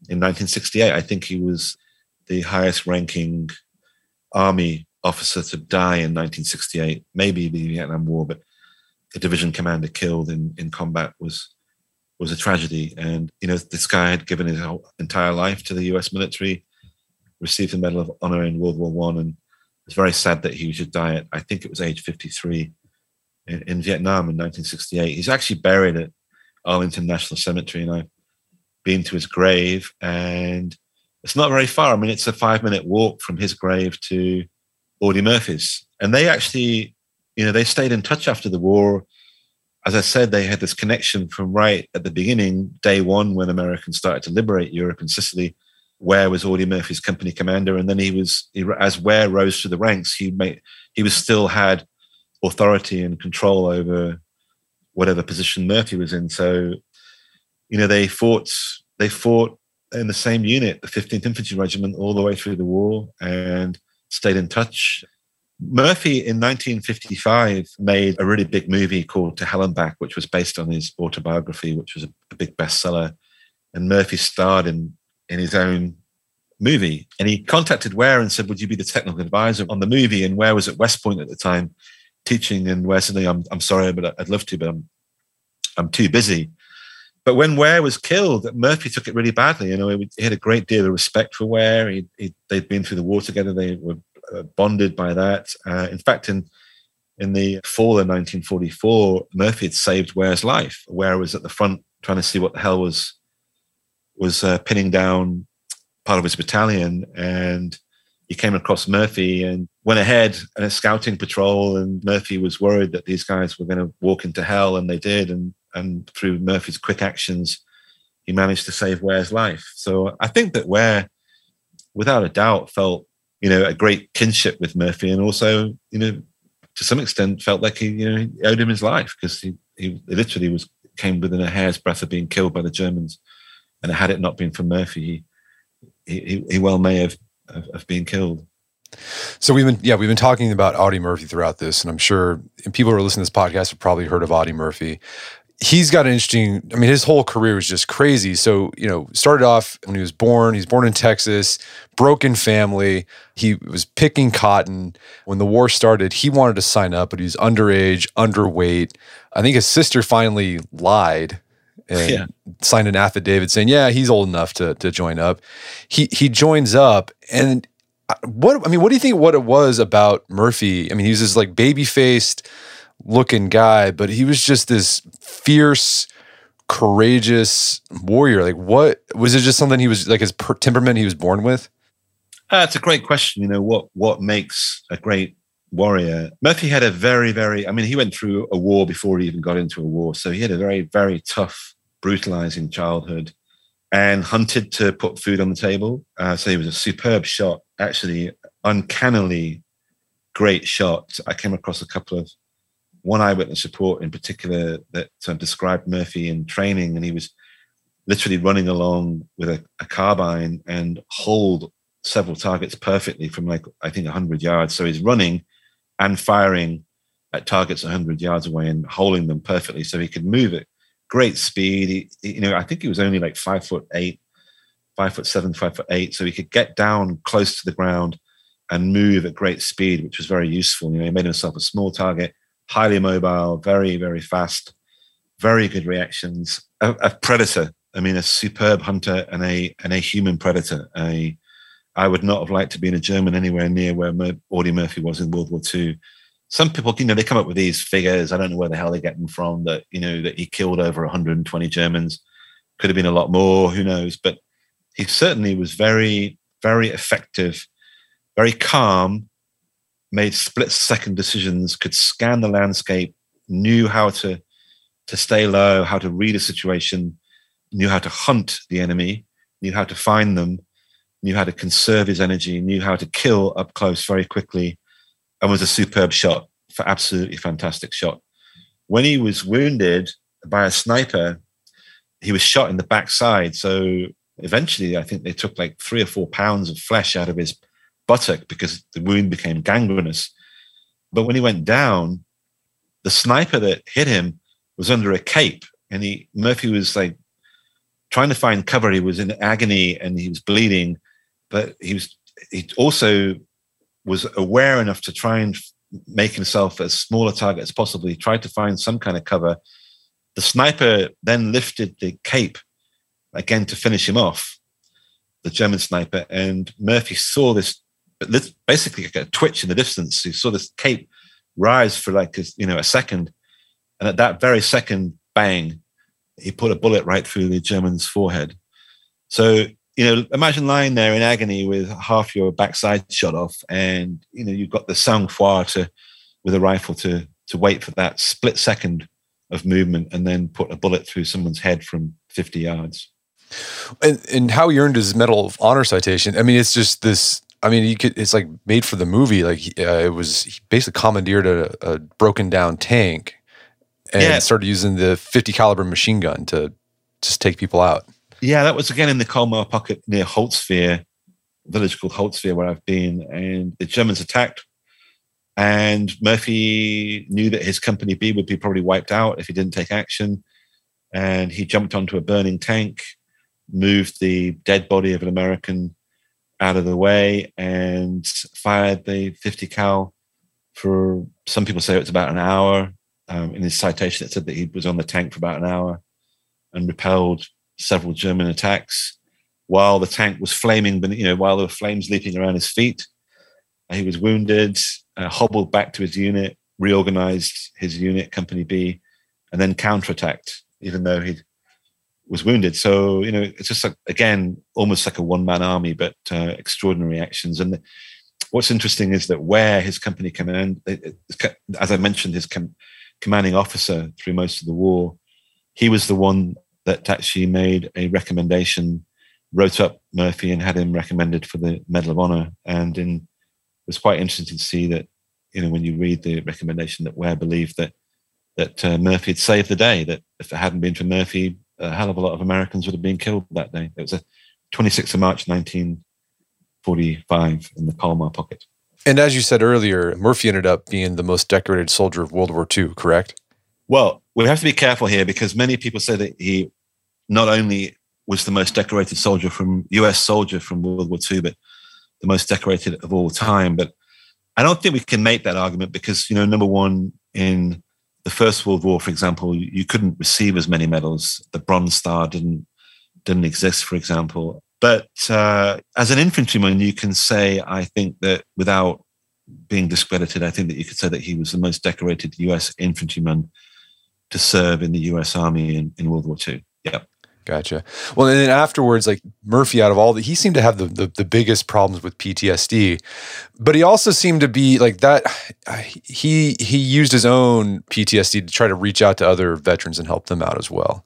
in 1968. I think he was the highest ranking army officer to die in 1968, maybe the Vietnam War, but a division commander killed in, in combat was was a tragedy. And you know, this guy had given his entire life to the U.S. military, received the Medal of Honor in World War One, and it's very sad that he should die at I think it was age 53 in, in Vietnam in 1968. He's actually buried at Arlington National Cemetery, and I been to his grave, and it's not very far. I mean, it's a five minute walk from his grave to Audie Murphy's. And they actually, you know, they stayed in touch after the war. As I said, they had this connection from right at the beginning, day one, when Americans started to liberate Europe and Sicily. Ware was Audie Murphy's company commander, and then he was, he, as Ware rose through the ranks, he made, he was still had authority and control over whatever position Murphy was in. So, you know, they fought, they fought in the same unit, the 15th Infantry Regiment, all the way through the war and stayed in touch. Murphy in 1955 made a really big movie called To Hell and Back, which was based on his autobiography, which was a, a big bestseller. And Murphy starred in, in his own movie. And he contacted Ware and said, Would you be the technical advisor on the movie? And Ware was at West Point at the time teaching. And Ware said, I'm, I'm sorry, but I'd love to, but I'm, I'm too busy. But when Ware was killed, Murphy took it really badly. You know, he, had a great deal of respect for Ware. He, he, they'd been through the war together. They were uh, bonded by that. Uh, in fact, in in the fall of 1944, Murphy had saved Ware's life. Ware was at the front trying to see what the hell was was uh, pinning down part of his battalion, and he came across Murphy and went ahead in a scouting patrol. And Murphy was worried that these guys were going to walk into hell, and they did. And and through Murphy's quick actions, he managed to save Ware's life. So I think that Ware, without a doubt, felt you know a great kinship with Murphy, and also you know to some extent felt like he you know he owed him his life because he he literally was came within a hair's breadth of being killed by the Germans, and had it not been for Murphy, he he, he well may have, have, have been killed. So we've been, yeah, we've been talking about Audie Murphy throughout this, and I'm sure people who are listening to this podcast have probably heard of Audie Murphy he's got an interesting i mean his whole career was just crazy. So you know started off when he was born he's born in texas broken family. He was picking cotton. When the war started he wanted to sign up but he was underage underweight. I think his sister finally lied and yeah. signed an affidavit saying yeah he's old enough to, to join up. He he joins up and uh, what i mean what do you think what it was about murphy? I mean he was this like baby faced looking guy, but he was just this fierce, courageous warrior. Like, what was it? Just something he was like his per- temperament he was born with. Uh, it's a great question. You know what what makes a great warrior? Murphy had a very very. I mean, he went through a war before he even got into a war, so he had a very very tough, brutalizing childhood, and hunted to put food on the table. Uh, so he was a superb shot, actually, uncannily great shot. I came across a couple of one eyewitness report in particular that uh, described Murphy in training, and he was literally running along with a, a, carbine and hold several targets perfectly from like I think 100 yards. So he's running and firing at targets 100 yards away and holding them perfectly, so he could move at great speed. He, you know, I think he was only like five foot eight, five foot seven, five foot eight, so he could get down close to the ground and move at great speed, which was very useful. You know, he made himself a small target highly mobile, very, very fast, very good reactions. A, a, predator. I mean, a superb hunter and a and a human predator. A, I would not have liked to be in a German anywhere near where Mur- Audie Murphy was in World War II. Some people, you know, they come up with these figures. I don't know where the hell they get them from. That you know that he killed over 120 Germans. Could have been a lot more. Who knows? But he certainly was very, very effective, very calm, made split second decisions, could scan the landscape, knew how to to stay low, how to read a situation, knew how to hunt the enemy, knew how to find them, knew how to conserve his energy, knew how to kill up close very quickly, and was a superb shot, for absolutely fantastic shot. When he was wounded by a sniper, he was shot in the backside. So eventually, I think they took like three or four pounds of flesh out of his buttock because the wound became gangrenous. But when he went down, the sniper that hit him was under a cape, and he Murphy was like trying to find cover. He was in agony and he was bleeding, but he was he also was aware enough to try and make himself as small a target as possible. He tried to find some kind of cover. The sniper then lifted the cape again to finish him off, the German sniper, and Murphy saw this but basically like a twitch in the distance. You saw this cape rise for like a, you know a second, and at that very second, bang, he put a bullet right through the German's forehead. So you know, imagine lying there in agony with half your backside shot off, and you know you've got the sang-froid to with a rifle to to wait for that split second of movement and then put a bullet through someone's head from 50 yards. And, and how he earned his Medal of Honor citation. I mean, it's just this. I mean, you could. It's like made for the movie. Like uh, it was he basically commandeered a, a broken down tank and yeah. started using the 50 caliber machine gun to just take people out. Yeah, that was again in the Colmar pocket near Holtzwihr, village called Holtzwihr, where I've been. And the Germans attacked, and Murphy knew that his company B would be probably wiped out if he didn't take action. And he jumped onto a burning tank, moved the dead body of an American out of the way, and fired the 50 cal for some people say it's about an hour. Um, in his citation, it said that he was on the tank for about an hour and repelled several German attacks while the tank was flaming, but you know, while there were flames leaping around his feet. He was wounded, uh, hobbled back to his unit, reorganized his unit, Company B, and then counterattacked, even though he was wounded. So, you know, it's just like, again, almost like a one man army, but uh, extraordinary actions. And what's interesting is that Ware his company command, as I mentioned, his com- commanding officer through most of the war, he was the one that actually made a recommendation, wrote up Murphy and had him recommended for the Medal of Honor. And in, it was quite interesting to see that, you know, when you read the recommendation that Ware believed that that uh, Murphy had saved the day, that if it hadn't been for Murphy, a hell of a lot of Americans would have been killed that day. It was a 26th of March, 1945 in the Colmar pocket. And as you said earlier, Murphy ended up being the most decorated soldier of World War II, correct? Well, we have to be careful here because many people say that he not only was the most decorated soldier from US soldier from World War II, but the most decorated of all time. But I don't think we can make that argument because, you know, number one, in the First World War, for example, you couldn't receive as many medals. The Bronze Star didn't didn't exist, for example. But uh, as an infantryman, you can say, I think that without being discredited, I think that you could say that he was the most decorated US infantryman to serve in the U.S. Army in, in World War II. Yeah. Gotcha. Well, and then afterwards, like Murphy, out of all that, he seemed to have the, the, the biggest problems with PTSD, but he also seemed to be like that. He he used his own PTSD to try to reach out to other veterans and help them out as well.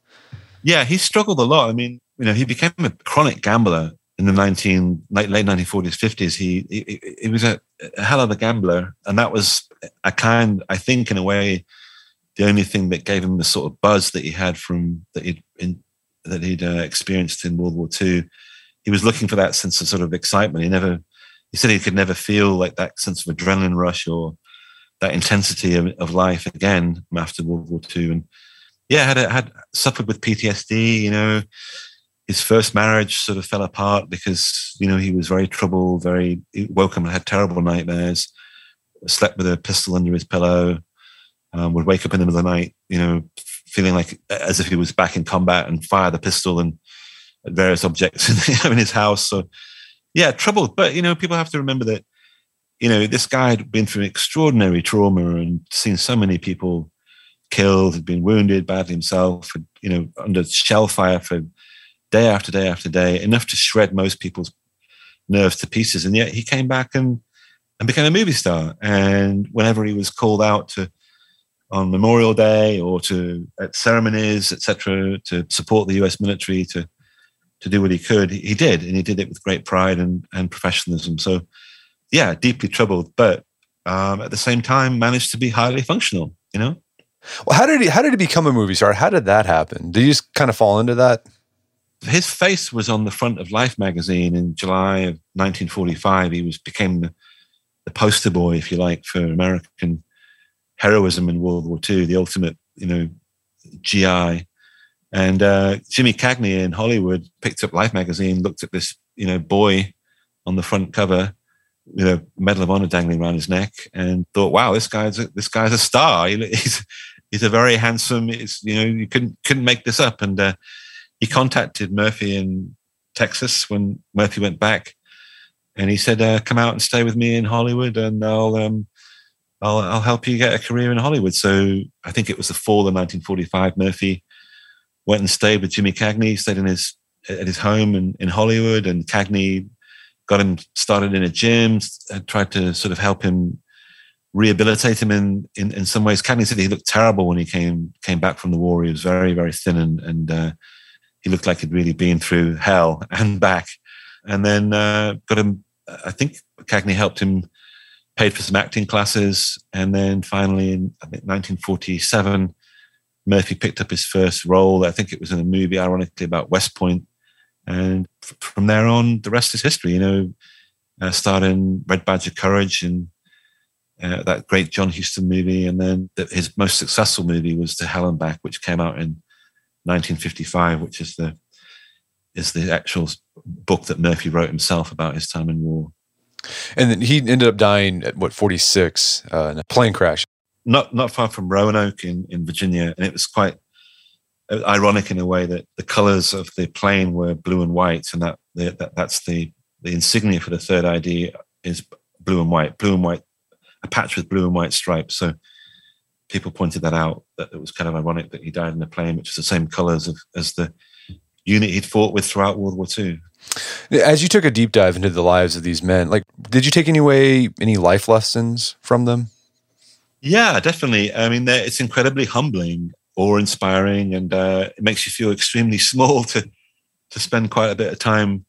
Yeah, he struggled a lot. I mean, you know, he became a chronic gambler in the nineteen late late nineteen forties fifties. He, he he was a, a hell of a gambler, and that was a kind, I think, in a way the only thing that gave him the sort of buzz that he had from that he'd in, that he'd uh, experienced in World War II. He was looking for that sense of sort of excitement. He never, he said he could never feel like that sense of adrenaline rush or that intensity of, of life again after World War II. And yeah, had had suffered with PTSD. You know, his first marriage sort of fell apart because you know he was very troubled, very woke up and had terrible nightmares. Slept with a pistol under his pillow um, would wake up in the middle of the night, you know, feeling like as if he was back in combat and fire the pistol and various objects in, in his house. So, yeah, troubled. But, you know, people have to remember that, you know, this guy had been through extraordinary trauma and seen so many people killed, had been wounded badly himself, had, you know, under shell fire for day after day after day, enough to shred most people's nerves to pieces. And yet he came back and, and became a movie star. And whenever he was called out to on Memorial Day or to at ceremonies, etc., to support the U.S. military to to do what he could. He did, and he did it with great pride and and professionalism. So, yeah, deeply troubled, but um, at the same time managed to be highly functional. You know. Well, how did he how did he become a movie star? How did that happen? Did you just kind of fall into that? His face was on the front of Life magazine in July of 1945. He was became the, the poster boy, if you like, for American heroism in World War II, the ultimate, you know, GI. And uh, Jimmy Cagney in Hollywood picked up Life magazine, looked at this, you know, boy on the front cover, you know, Medal of Honor dangling around his neck, and thought, "Wow, this guy's a, this guy's a star. He's he's a very handsome. It's you know, you couldn't couldn't make this up." And uh, he contacted Murphy in Texas when Murphy went back, and he said, uh, "Come out and stay with me in Hollywood, and I'll um, I'll, I'll help you get a career in Hollywood. So I think it was the fall of 1945. Murphy went and stayed with Jimmy Cagney, stayed in his at his home in, in Hollywood, and Cagney got him started in a gym, tried to sort of help him rehabilitate him in, in, in some ways. Cagney said he looked terrible when he came came back from the war. He was very, very thin and, and uh, he looked like he'd really been through hell and back. And then uh, got him, I think Cagney helped him, paid for some acting classes. And then finally in I think 1947, Murphy picked up his first role. I think it was in a movie, ironically, about West Point. And f- from there on, the rest is history. You know, uh, starting Red Badge of Courage and uh, that great John Huston movie, and then the, his most successful movie was Hell and Back, which came out in 1955, which is the is the actual book that Murphy wrote himself about his time in war. And then he ended up dying at what 46 uh, in a plane crash. Not not far from Roanoke in, in Virginia, and it was quite ironic in a way that the colors of the plane were blue and white, and that, that that's the the insignia for the third ID is blue and white. Blue and white a patch with blue and white stripes. So people pointed that out that it was kind of ironic that he died in a plane which is the same colors of, as the unit he'd fought with throughout World War II. As you took a deep dive into the lives of these men, like, did you take any way any life lessons from them? Yeah, definitely. I mean, it's incredibly humbling, or inspiring, and uh, it makes you feel extremely small to to spend quite a bit of time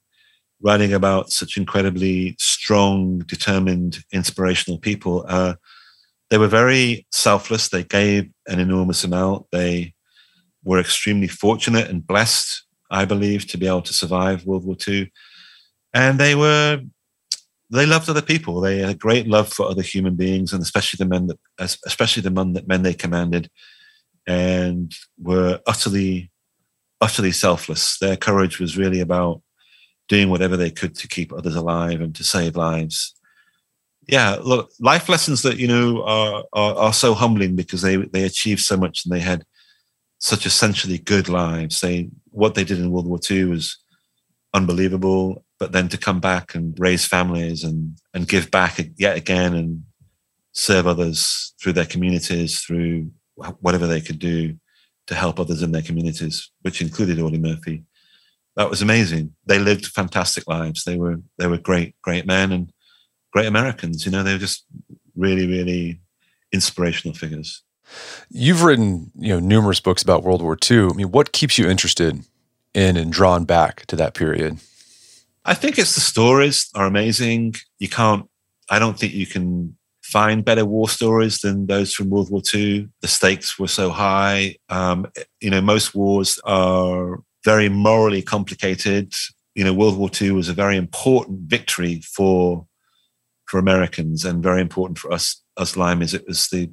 writing about such incredibly strong, determined, inspirational people. Uh, they were very selfless. They gave an enormous amount. They were extremely fortunate and blessed, I believe, to be able to survive World War II. And they were, they loved other people. They had a great love for other human beings, and especially the men that, especially the men that men they commanded, and were utterly, utterly selfless. Their courage was really about doing whatever they could to keep others alive and to save lives. Yeah, look, life lessons that you know are, are, are so humbling because they they achieved so much and they had such essentially good lives. They what they did in World War II was unbelievable, but then to come back and raise families and and give back yet again and serve others through their communities through whatever they could do to help others in their communities, which included Audie Murphy that was amazing. They lived fantastic lives. They were they were great great men and great Americans. You know, they were just really really inspirational figures. You've written you know numerous books about World War II. I mean, what keeps you interested in and drawn back to that period? I think it's the stories are amazing. You can't. I don't think you can find better war stories than those from World War II. The stakes were so high. Um, you know, most wars are very morally complicated. You know, World War II was a very important victory for for Americans and very important for us us Limeys. It was the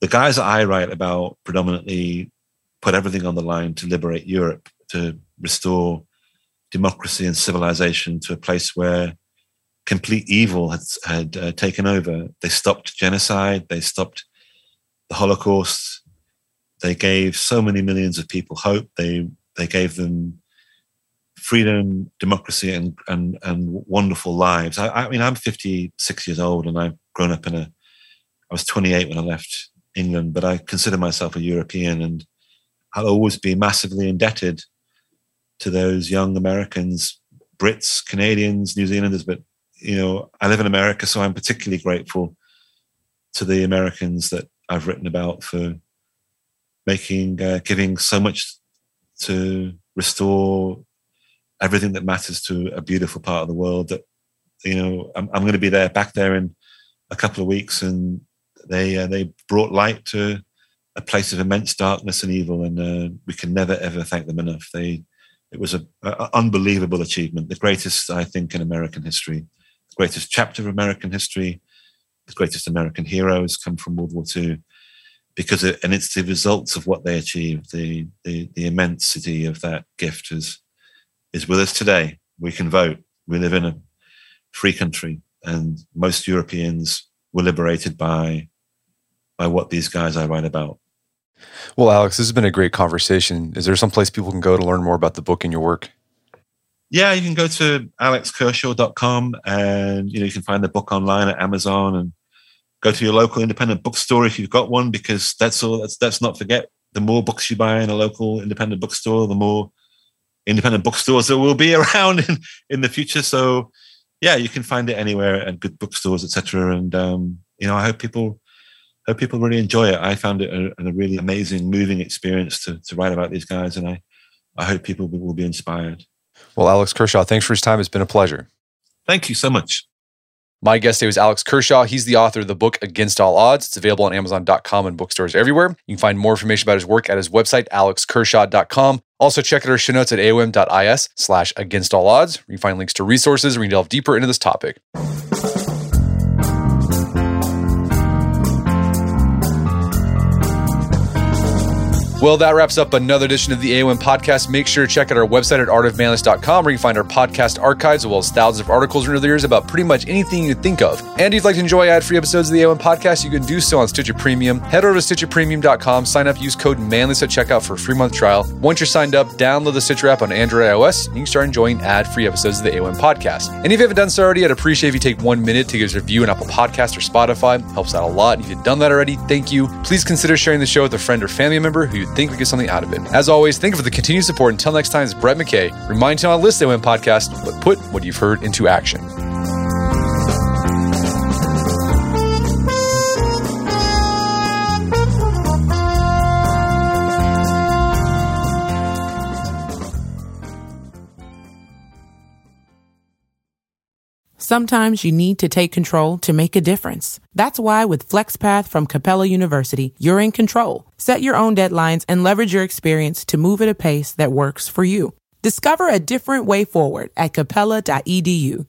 the guys that I write about predominantly put everything on the line to liberate Europe, to restore democracy and civilization to a place where complete evil had, had uh, taken over. They stopped genocide. They stopped the Holocaust. They gave so many millions of people hope. They they gave them freedom, democracy, and and and wonderful lives. I, I mean, I'm 56 years old, and I've grown up in a. I was 28 when I left England, but I consider myself a European, and I'll always be massively indebted to those young Americans, Brits, Canadians, New Zealanders. But you know, I live in America, so I'm particularly grateful to the Americans that I've written about for making, uh, giving so much to restore everything that matters to a beautiful part of the world that you know i'm, I'm going to be there back there in a couple of weeks and they uh, they brought light to a place of immense darkness and evil and uh, we can never ever thank them enough they it was an unbelievable achievement the greatest i think in american history the greatest chapter of american history the greatest american heroes come from world war ii because it, and it's the results of what they achieved. The, the the immensity of that gift is is with us today. We can vote. We live in a free country, and most Europeans were liberated by by what these guys I write about. Well, Alex, this has been a great conversation. Is there some place people can go to learn more about the book and your work? Yeah, you can go to alexkershaw.com and you know you can find the book online at Amazon and go to your local independent bookstore if you've got one, because that's all. That's that's not forget. The more books you buy in a local independent bookstore, the more independent bookstores that will be around in, in the future. So yeah, you can find it anywhere at good bookstores, etc. And um, you know, I hope people hope people really enjoy it. I found it a, a, really amazing, moving experience to to write about these guys, and I I hope people will be inspired. Well, Alex Kershaw, thanks for his time. It's been a pleasure. Thank you so much. My guest today was Alex Kershaw. He's the author of the book Against All Odds. It's available on Amazon.com and bookstores everywhere. You can find more information about his work at his website, alexkershaw.com. Also, check out our show notes at aom.is slash against all odds. You can find links to resources where you can delve deeper into this topic. Well, that wraps up another edition of the AOM podcast. Make sure to check out our website at artofmanliness.com where you can find our podcast archives as well as thousands of articles over the years about pretty much anything you think of. And if you'd like to enjoy ad-free episodes of the AOM podcast, you can do so on Stitcher Premium. Head over to stitcherpremium.com, sign up, use code manliness at checkout for a free month trial. Once you're signed up, download the Stitcher app on Android iOS, and you can start enjoying ad-free episodes of the AOM podcast. And if you haven't done so already, I'd appreciate if you take one minute to give us a review on Apple Podcast or Spotify. Helps out a lot. If you've done that already, thank you. Please consider sharing the show with a friend or family member who you think we get something out of it. As always, thank you for the continued support. Until next time, it's Brett McKay. Remind you on a list AOM podcast, but put what you've heard into action. Sometimes you need to take control to make a difference. That's why with FlexPath from Capella University, you're in control. Set your own deadlines and leverage your experience to move at a pace that works for you. Discover a different way forward at capella.edu.